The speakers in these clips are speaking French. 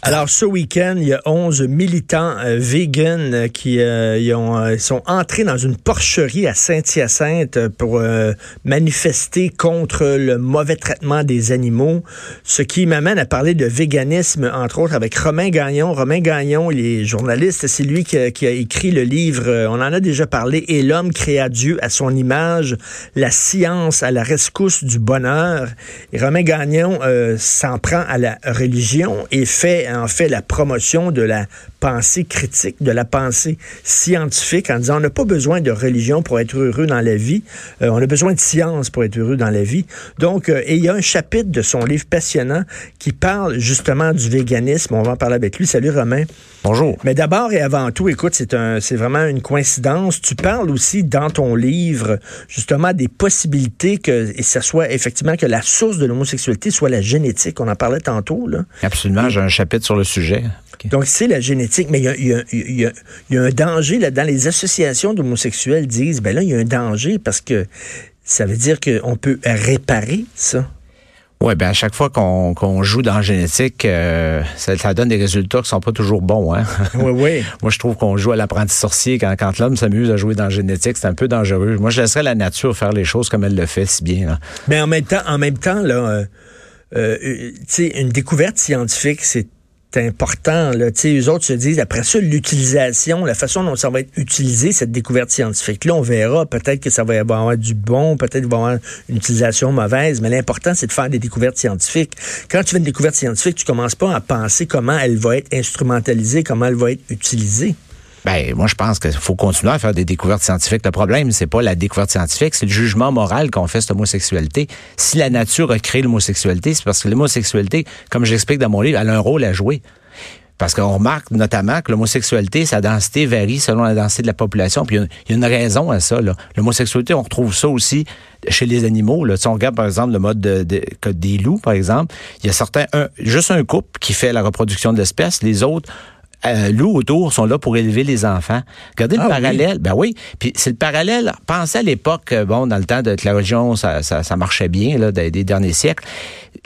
Alors, ce week-end, il y a 11 militants euh, véganes euh, qui euh, ils ont, euh, sont entrés dans une porcherie à Saint-Hyacinthe euh, pour euh, manifester contre le mauvais traitement des animaux, ce qui m'amène à parler de véganisme, entre autres, avec Romain Gagnon. Romain Gagnon, il est journaliste, c'est lui qui a, qui a écrit le livre, euh, on en a déjà parlé, Et l'homme créa Dieu à son image, la science à la rescousse du bonheur. Romain Gagnon euh, s'en prend à la religion et fait en fait la promotion de la pensée critique, de la pensée scientifique, en disant on n'a pas besoin de religion pour être heureux dans la vie, euh, on a besoin de science pour être heureux dans la vie. Donc, euh, et il y a un chapitre de son livre passionnant qui parle justement du véganisme. On va en parler avec lui. Salut Romain. Bonjour. Mais d'abord et avant tout, écoute, c'est un, c'est vraiment une coïncidence. Tu parles aussi dans ton livre justement des possibilités que, et ça soit effectivement que la source de l'homosexualité soit la génétique. On en parlait tantôt là. Absolument, j'ai un chapitre sur le sujet. Donc, c'est la génétique, mais il y a, y y y un danger là-dedans. Les associations d'homosexuels disent, ben là, il y a un danger parce que ça veut dire qu'on peut réparer ça. Oui, ben à chaque fois qu'on joue dans la génétique, euh, ça, ça donne des résultats qui sont pas toujours bons. Hein? Oui, oui. Moi, je trouve qu'on joue à l'apprenti sorcier quand, quand l'homme s'amuse à jouer dans la génétique, c'est un peu dangereux. Moi, je laisserais la nature faire les choses comme elle le fait si bien. là. Mais en même temps, en même temps, là, euh, euh, sais, une découverte scientifique, c'est important. Là. Tu sais, eux autres se disent, après ça, l'utilisation, la façon dont ça va être utilisé, cette découverte scientifique-là, on verra. Peut-être que ça va y avoir du bon, peut-être qu'il va y avoir une utilisation mauvaise, mais l'important, c'est de faire des découvertes scientifiques. Quand tu fais une découverte scientifique, tu commences pas à penser comment elle va être instrumentalisée, comment elle va être utilisée. Ben, moi, je pense qu'il faut continuer à faire des découvertes scientifiques. Le problème, c'est pas la découverte scientifique, c'est le jugement moral qu'on fait cette homosexualité. Si la nature a créé l'homosexualité, c'est parce que l'homosexualité, comme j'explique dans mon livre, a un rôle à jouer. Parce qu'on remarque notamment que l'homosexualité, sa densité varie selon la densité de la population. Puis il y a- une raison à ça. L'homosexualité, on retrouve ça aussi chez les animaux. Là. Si on regarde, par exemple, le mode de, des loups, par exemple, il y a certains, juste un couple qui fait la reproduction de l'espèce. Les autres, euh, loups autour sont là pour élever les enfants. Regardez Ah le oui. parallèle. Ben oui. Puis c'est le parallèle. Pensez à l'époque, euh, bon, dans le temps de la religion, ça, ça, ça marchait bien, là, des, des derniers siècles.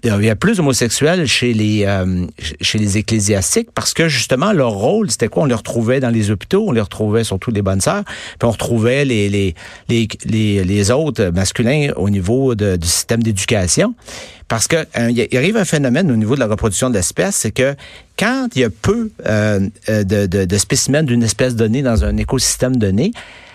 Il y a plus d'homosexuels chez les euh, chez les ecclésiastiques parce que justement leur rôle c'était quoi? On les retrouvait dans les hôpitaux, on les retrouvait surtout les bonnes sœurs, puis on retrouvait les les les les, autres masculins au niveau du système d'éducation. Parce que euh, il arrive un phénomène au niveau de la reproduction de l'espèce, c'est que quand il y a peu euh, euh, de, de spécimens d'une espèce donnée dans un écosystème donné,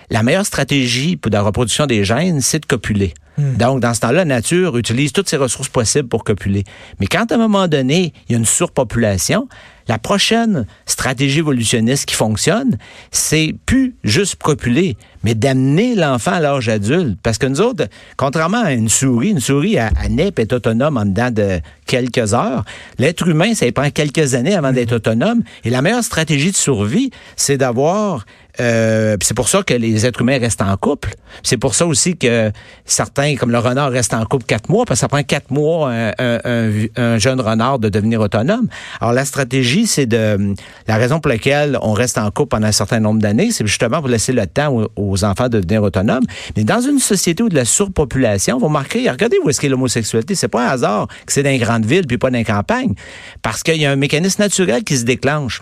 la meilleure stratégie pour la reproduction des gènes, c'est de copuler. Donc, dans ce temps-là, la nature utilise toutes ses ressources possibles pour copuler. Mais quand, à un moment donné, il y a une surpopulation, la prochaine stratégie évolutionniste qui fonctionne, c'est plus juste copuler, mais d'amener l'enfant à l'âge adulte. Parce que nous autres, contrairement à une souris, une souris, naît et est autonome en dedans de quelques heures. L'être humain, ça prend quelques années avant d'être autonome. Et la meilleure stratégie de survie, c'est d'avoir euh, c'est pour ça que les êtres humains restent en couple. C'est pour ça aussi que certains, comme le renard, restent en couple quatre mois, parce que ça prend quatre mois un, un- un- un jeune renard de devenir autonome. Alors la stratégie, c'est de la raison pour laquelle on reste en couple pendant un certain nombre d'années, c'est justement pour laisser le temps aux, aux enfants de devenir autonomes. Mais dans une société où de la surpopulation, vous remarquez, regardez où est-ce qu'est l'homosexualité. C'est pas un hasard que c'est dans les grandes villes puis pas dans les campagnes, parce qu'il y a un mécanisme naturel qui se déclenche.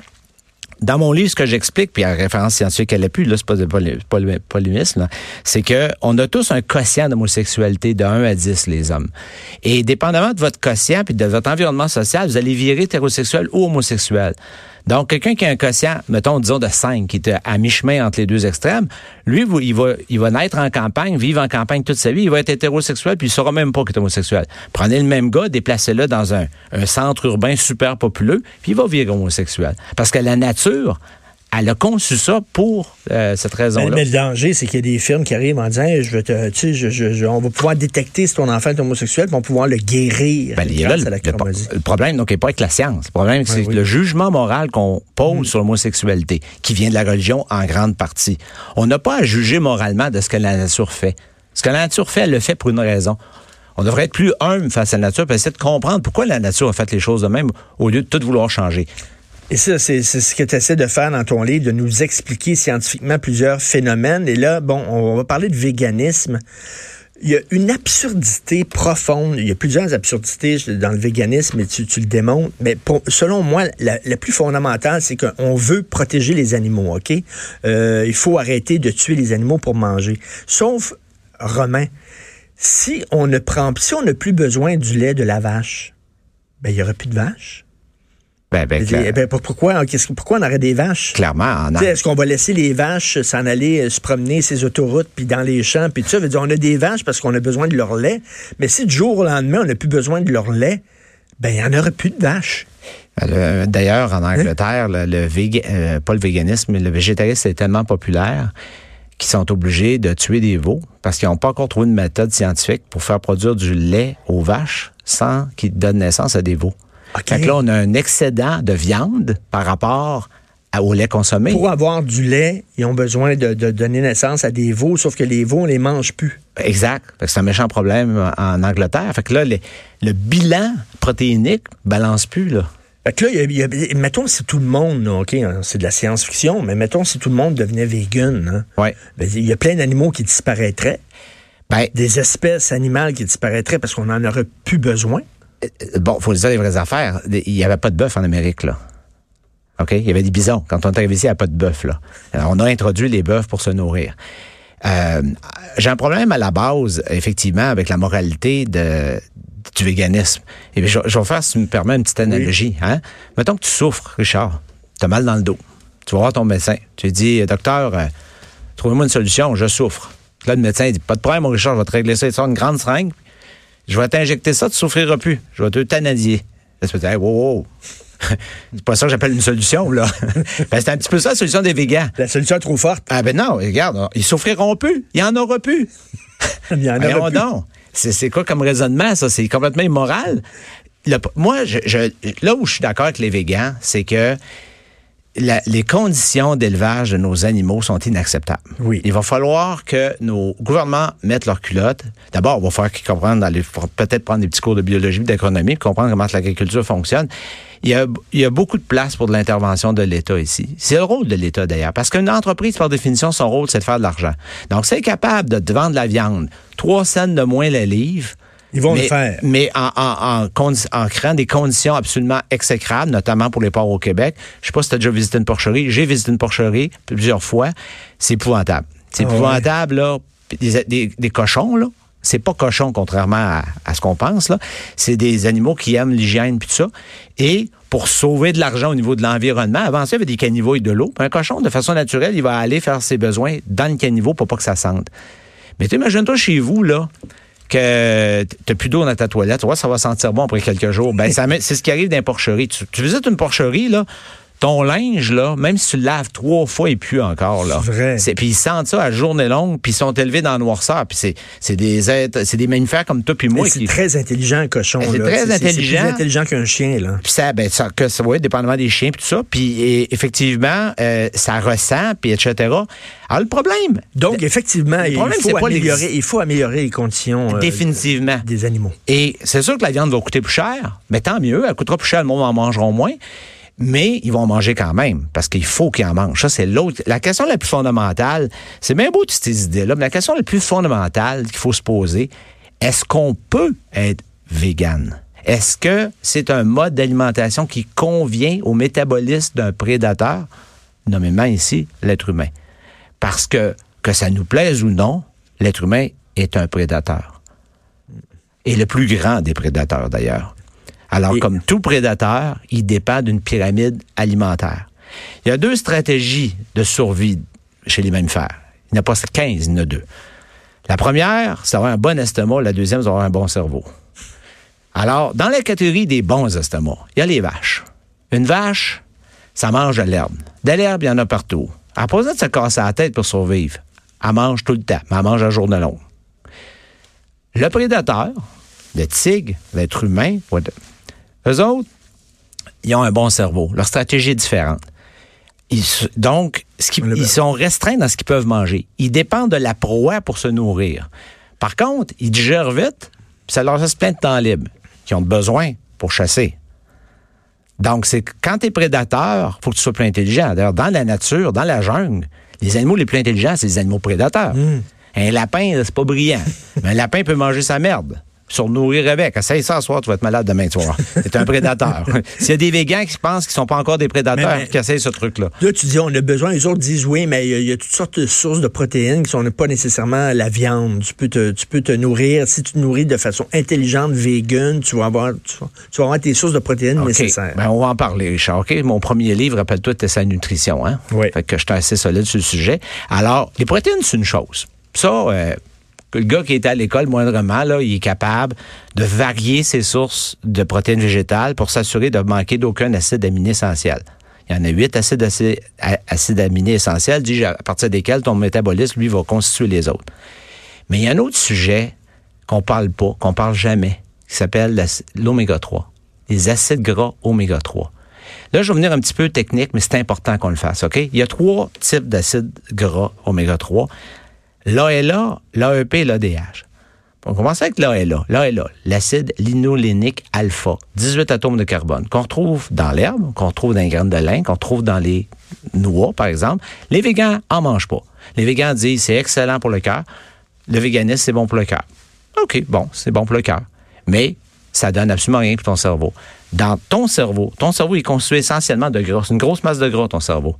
Dans mon livre, ce que j'explique, puis à référence scientifique à l'appui, là, c'est pas de poly- poly- polémisme, c'est que on a tous un quotient d'homosexualité de 1 à 10, les hommes. Et dépendamment de votre quotient puis de votre environnement social, vous allez virer hétérosexuel ou homosexuel. Donc, quelqu'un qui a un quotient, mettons, disons, de 5, qui est à mi-chemin entre les deux extrêmes, lui, il va, naître en campagne, vivre en campagne toute sa vie, il va être hétérosexuel, puis il saura même pas qu'il est homosexuel. Prenez le même gars, déplacez-le dans un, un centre urbain super populeux, puis il va virer homosexuel. Parce que la nature elle a conçu ça pour euh, cette raison-là. Mais, le danger, c'est qu'il y a des firmes qui arrivent en disant je veux te, tu sais, je, je, on va pouvoir détecter si ton enfant est homosexuel, puis on va pouvoir le guérir ben, le, le, problème, donc, n'est pas avec la science. Le problème, c'est le jugement moral qu'on pose mm. sur l'homosexualité, qui vient de la religion en grande partie. On n'a pas à juger moralement de ce que la nature fait. Ce que la nature fait, elle le fait pour une raison. On devrait être plus humble face à la nature, et essayer de comprendre pourquoi la nature a fait les choses de même, au lieu de tout vouloir changer. Et ça, c'est ce que tu essaies de faire dans ton livre, de nous expliquer scientifiquement plusieurs phénomènes. Et là, bon, on va parler de véganisme. Il y a une absurdité profonde. Il y a plusieurs absurdités dans le véganisme, et tu, le démontres. Mais selon moi, la, plus fondamentale, c'est qu'on veut protéger les animaux, OK? Euh, il faut arrêter de tuer les animaux pour manger. Sauf, Romain, si on ne prend, si on n'a plus besoin du lait de la vache, ben, il n'y aura plus de vache. Ben, ben, pourquoi, pourquoi on aurait des vaches? Clairement. Est-ce qu'on va laisser les vaches s'en aller euh, se promener ces autoroutes, puis dans les champs, puis tout ça? Veut dire, on a des vaches parce qu'on a besoin de leur lait. Mais si du jour au lendemain, on n'a plus besoin de leur lait, ben il n'y en aurait plus de vaches. Euh, d'ailleurs, en hein? Angleterre, le, euh, pas le véganisme, mais le végétarisme est tellement populaire qu'ils sont obligés de tuer des veaux parce qu'ils n'ont pas encore trouvé une méthode scientifique pour faire produire du lait aux vaches sans qu'ils donnent naissance à des veaux. Okay. là, on a un excédent de viande par rapport au lait consommé. Pour avoir du lait, ils ont besoin de, donner naissance à des veaux, sauf que les veaux, on les mange plus. Exact. C'est un méchant problème en Angleterre. Fait que là, le bilan protéinique balance plus, là. Fait que là, mettons si tout le monde, OK, hein, c'est de la science-fiction, mais mettons si tout le monde devenait vegan, hein, ouais. Ben, il y a plein d'animaux qui disparaîtraient. Ben, des espèces animales qui disparaîtraient parce qu'on n'en aurait plus besoin. Euh, bon, faut dire les vraies affaires. Il n'y avait pas de bœuf en Amérique, là. OK? Il y avait des bisons. Quand on est arrivé ici, il n'y avait pas de bœuf, là. Alors, on a introduit les bœufs pour se nourrir. Euh, j'ai un problème à la base, effectivement, avec la moralité de, du véganisme. Et je, je, vais faire, si tu me permets, une petite analogie. Hein? Mettons que tu souffres, Richard. Tu as mal dans le dos. Tu vas voir ton médecin. Tu lui dis, docteur, euh, trouvez-moi une solution, je souffre. Là, le médecin dit, pas de problème, mon Richard, je vais te régler ça. Il sort une grande seringue, je vais t'injecter ça, tu souffriras plus. Je vais te t'anadier. Là, tu dire, wow, wow. c'est pas ça que j'appelle une solution, là. ben, c'est un petit peu ça, la solution des végans. La solution est trop forte. Ah, ben non, regarde, ils souffriront plus. Il y en aura plus. Il y en aura plus. C'est quoi comme raisonnement, ça? C'est complètement immoral. moi, je, là où je suis d'accord avec les végans, c'est que les conditions d'élevage de nos animaux sont inacceptables. Oui. Il va falloir que nos gouvernements mettent leurs culottes. D'abord, il va falloir qu'ils comprennent, peut-être prendre des petits cours de biologie, d'économie, comprendre comment l'agriculture fonctionne. Il y, a, il y a beaucoup de place pour de l'intervention de l'État ici. C'est le rôle de l'État d'ailleurs, parce qu'une entreprise, par définition, son rôle, c'est de faire de l'argent. Donc, c'est capable de vendre de la viande, trois cents de moins la livre, ils vont mais, le faire. Mais en, en, en, en, créant des conditions absolument exécrables, notamment pour les porcs au Québec. Je sais pas si tu as déjà visité une porcherie. J'ai visité une porcherie plusieurs fois. C'est épouvantable. C'est ah épouvantable, là. Des, des, des cochons, là. C'est pas cochon, contrairement à, à ce qu'on pense, là. C'est des animaux qui aiment l'hygiène puis tout ça. Et pour sauver de l'argent au niveau de l'environnement, avant ça, il y avait des caniveaux et de l'eau. Un cochon, de façon naturelle, il va aller faire ses besoins dans le caniveau pour pas que ça sente. Mais imagine-toi chez vous, là, que t'as plus d'eau dans ta toilette, tu vois, ça va sentir bon après quelques jours. Ben, c'est ce qui arrive dans les porcheries. Tu, tu visites une porcherie, là, ton linge, là, même si tu le laves trois fois, il pue encore. Là. C'est vrai. Puis ils sentent ça à journée longue, puis ils sont élevés dans le noirceur. Puis c'est des êtres, c'est des mammifères comme toi puis moi. C'est très intelligent, un cochon. C'est très intelligent. C'est plus intelligent qu'un chien. Là. Puis ça, ben, ça, que, ouais, dépendamment des chiens, puis tout ça. Puis effectivement, euh, ça ressent, puis etc. Alors le problème... Donc, effectivement, il, faut améliorer, il faut améliorer les conditions euh, Définitivement. des animaux. Et c'est sûr que la viande va coûter plus cher, mais tant mieux, elle coûtera plus cher, le monde en mangeront moins mais ils vont manger quand même parce qu'il faut qu'ils en mangent. Ça, c'est l'autre. La question la plus fondamentale, c'est bien beau toutes ces idées-là, mais la question la plus fondamentale qu'il faut se poser, est-ce qu'on peut être vegan? Est-ce que c'est un mode d'alimentation qui convient au métabolisme d'un prédateur, nommément ici l'être humain? Parce que, que ça nous plaise ou non, l'être humain est un prédateur. Et le plus grand des prédateurs, d'ailleurs. Alors, comme tout prédateur, il dépend d'une pyramide alimentaire. Il y a deux stratégies de survie chez les mammifères. Il n'y en a pas 15, il y en a deux. La première, c'est d'avoir un bon estomac. La deuxième, c'est d'avoir un bon cerveau. Alors, dans la catégorie des bons estomacs, il y a les vaches. Une vache, ça mange de l'herbe. De l'herbe, il y en a partout. Elle n'a pas besoin de se casser la tête pour survivre. Elle mange tout le temps, mais elle mange à journée longue. Le prédateur, le tigre, l'être humain, eux autres, ils ont un bon cerveau. Leur stratégie est différente. Ils, donc, ce ils sont restreints dans ce qu'ils peuvent manger. Ils dépendent de la proie pour se nourrir. Par contre, ils digèrent vite, puis ça leur laisse plein de temps libre qu'ils ont besoin pour chasser. Donc, c'est quand tu es prédateur, faut que tu sois plus intelligent. D'ailleurs, dans la nature, dans la jungle, les animaux les plus intelligents, c'est les animaux prédateurs. Hmm. Un lapin, c'est pas brillant. Mais un lapin peut manger sa merde nourrir avec. Essaye ça ce soir, tu vas être malade demain soir. C'est un prédateur. S'il y a des végans qui pensent qu'ils sont pas encore des prédateurs, qui essayent ce truc-là. Là, tu dis, on a besoin. Les autres disent, oui, mais il y, a toutes sortes de sources de protéines qui sont pas nécessairement la viande. Tu peux te, tu peux te nourrir. Si tu te nourris de façon intelligente, vegan, tu vas avoir, tu vas, avoir tes sources de protéines nécessaires. Ben, on va en parler, Richard. Mon premier livre, rappelle-toi, c'était sa nutrition, hein? Oui. Fait que j'étais assez solide sur le sujet. Alors, les protéines, c'est une chose. Ça, euh, le gars qui est à l'école moindrement, là, il est capable de varier ses sources de protéines végétales pour s'assurer de manquer d'aucun acide aminé essentiel. Il y en a huit acides, aminés essentiels, dit à partir desquels ton métabolisme, lui, va constituer les autres. Mais il y a un autre sujet qu'on parle pas, qu'on parle jamais, qui s'appelle l'oméga 3. Les acides gras oméga 3. Là, je vais venir un petit peu technique, mais c'est important qu'on le fasse, OK? Il y a trois types d'acides gras oméga 3. L'ALA, l'AEP et l'ADH. On commence avec l'ALA. L'ALA, l'acide linolénique alpha, 18 atomes de carbone, qu'on retrouve dans l'herbe, qu'on retrouve dans les graines de lin, qu'on trouve dans les noix, par exemple. Les végans en mangent pas. Les végans disent c'est excellent pour le cœur. Le véganisme, c'est bon pour le cœur. OK, bon, c'est bon pour le cœur. Mais ça donne absolument rien pour ton cerveau. Dans ton cerveau, ton cerveau est constitué essentiellement de gras. C'est une grosse masse de gras, ton cerveau.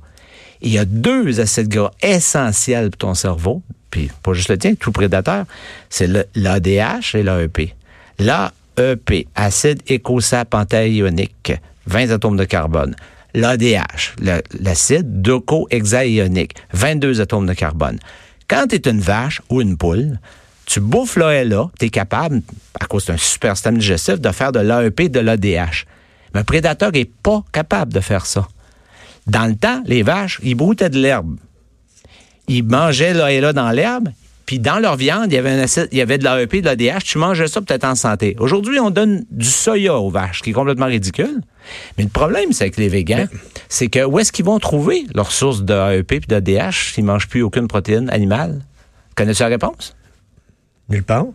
il y a deux acides gras essentiels pour ton cerveau, puis pas juste le tien, tout prédateur, c'est l'ADH et l'AEP. L'AEP, acide écosapentaïonique, 20 atomes de carbone. L'ADH, l'acide docosahexaïonique, 22 atomes de carbone. Quand tu es une vache ou une poule, tu bouffes l'ALA, tu es capable, à cause d'un super système digestif, de faire de l'AEP et de l'ADH. Mais un prédateur n'est pas capable de faire ça. Dans le temps, les vaches, ils broutaient de l'herbe ils mangeaient là et là dans l'herbe, puis dans leur viande, il y avait, un acide, il y avait de l'AEP, de l'ADH. Tu mangeais ça peut-être en santé. Aujourd'hui, on donne du soya aux vaches, ce qui est complètement ridicule. Mais le problème, c'est avec les végans, c'est que où est-ce qu'ils vont trouver leur source d'AEP et d'ADH s'ils ne mangent plus aucune protéine animale? Connais-tu la réponse? Nulle part.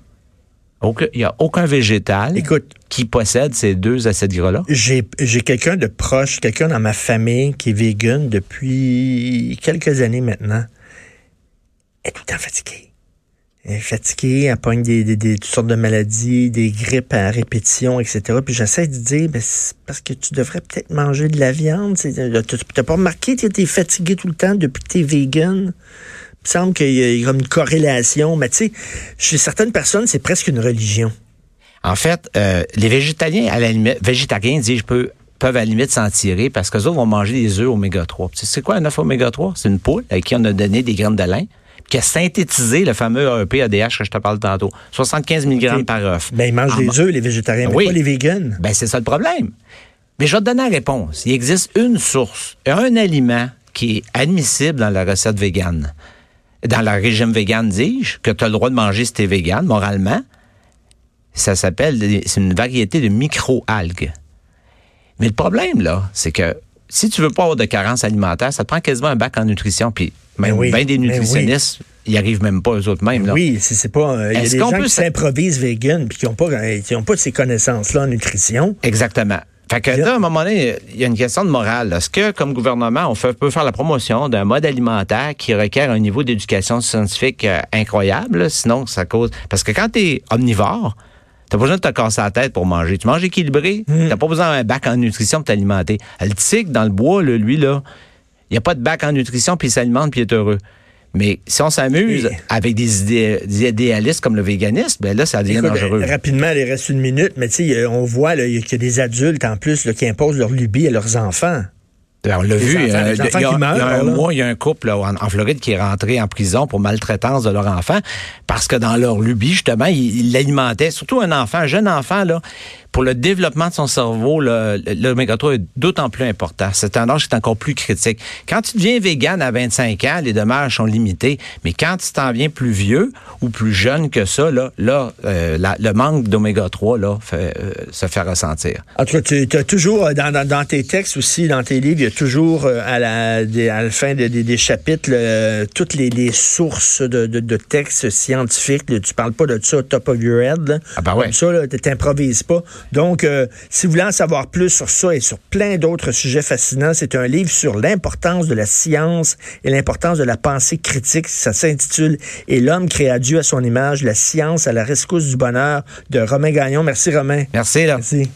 Il n'y a aucun végétal qui possède ces deux acides gras-là. J'ai quelqu'un de proche, quelqu'un dans ma famille qui est vegan depuis quelques années maintenant est tout le temps fatiguée. Elle est fatiguée, elle pogne des, des, toutes sortes de maladies, des grippes à répétition, etc. Puis j'essaie de dire, ben, parce que tu devrais peut-être manger de la viande. Tu n'as pas remarqué que tu es fatigué tout le temps depuis que tu es vegan? Il me semble qu'il y a une corrélation. Mais tu sais, chez certaines personnes, c'est presque une religion. En fait, euh, les végétaliens, à la limite, végétariens disent, je peux peuvent à la limite s'en tirer parce qu'eux autres vont manger des œufs oméga 3. C'est quoi un œuf oméga 3? C'est une poule avec qui on a donné des graines de lin qui a synthétisé le fameux AEP ADH que je te parle tantôt. 75 mg par œuf. Ben, ils mangent des œufs, les végétariens, mais pas les végans. Ben, c'est ça le problème. Mais je vais te donner la réponse. Il existe une source, un aliment qui est admissible dans la recette végane. Dans le régime végane, dis-je, que tu as le droit de manger si tu es végane, moralement. Ça s'appelle, c'est une variété de micro-algues. Mais le problème, là, c'est que si tu veux pas avoir de carence alimentaire, ça te prend quasiment un bac en nutrition. Puis même ben des nutritionnistes, ils arrivent même pas eux-mêmes. Là. Oui, c'est pas. Euh, il y a des gens qui s'improvisent vegan puis qui n'ont pas, ont pas ces connaissances-là en nutrition. Exactement. Fait que là, à un moment donné, il y a une question de morale. Est-ce que, comme gouvernement, on peut faire la promotion d'un mode alimentaire qui requiert un niveau d'éducation scientifique euh, incroyable? Sinon, ça cause. Parce que quand tu es omnivore, T'as pas besoin de te casser la tête pour manger. Tu manges équilibré. Tu hmm. T'as pas besoin d'un bac en nutrition pour t'alimenter. Le tigre, dans le bois, lui, là, il n'y a pas de bac en nutrition, puis il s'alimente, puis il est heureux. Mais si on s'amuse avec des, idéalistes comme le véganisme, ben là, ça devient dangereux. Rapidement, il reste une minute, mais tu sais, on voit qu'il y a des adultes en plus qui imposent leur lubie à leurs enfants. On l'a vu. il, y a, un mois, il y a un couple en, Floride qui est rentré en prison pour maltraitance de leur enfant parce que dans leur lubie, justement, ils l'alimentaient, surtout un enfant, un jeune enfant, là, pour le développement de son cerveau, l'oméga 3 est d'autant plus important. C'est un âge qui est encore plus critique. Quand tu deviens vegan à 25 ans, les dommages sont limités. Mais quand tu t'en viens plus vieux ou plus jeune que ça, là, là euh, le manque d'oméga 3 là, fait, euh, se fait ressentir. En tout cas, tu as toujours, euh, dans, dans, tes textes aussi, dans tes livres, il y a toujours à la, à la fin des chapitres toutes les, les, sources de, de, de textes scientifiques. Tu parles pas de ça top of your head. Ah ben ouais. Comme ça, tu t'improvises pas. Donc, si vous voulez en savoir plus sur ça et sur plein d'autres sujets fascinants, c'est un livre sur l'importance de la science et l'importance de la pensée critique. Ça s'intitule Et l'homme créa Dieu à son image, la science à la rescousse du bonheur de Romain Gagnon. Merci Romain. Merci. Là. Merci.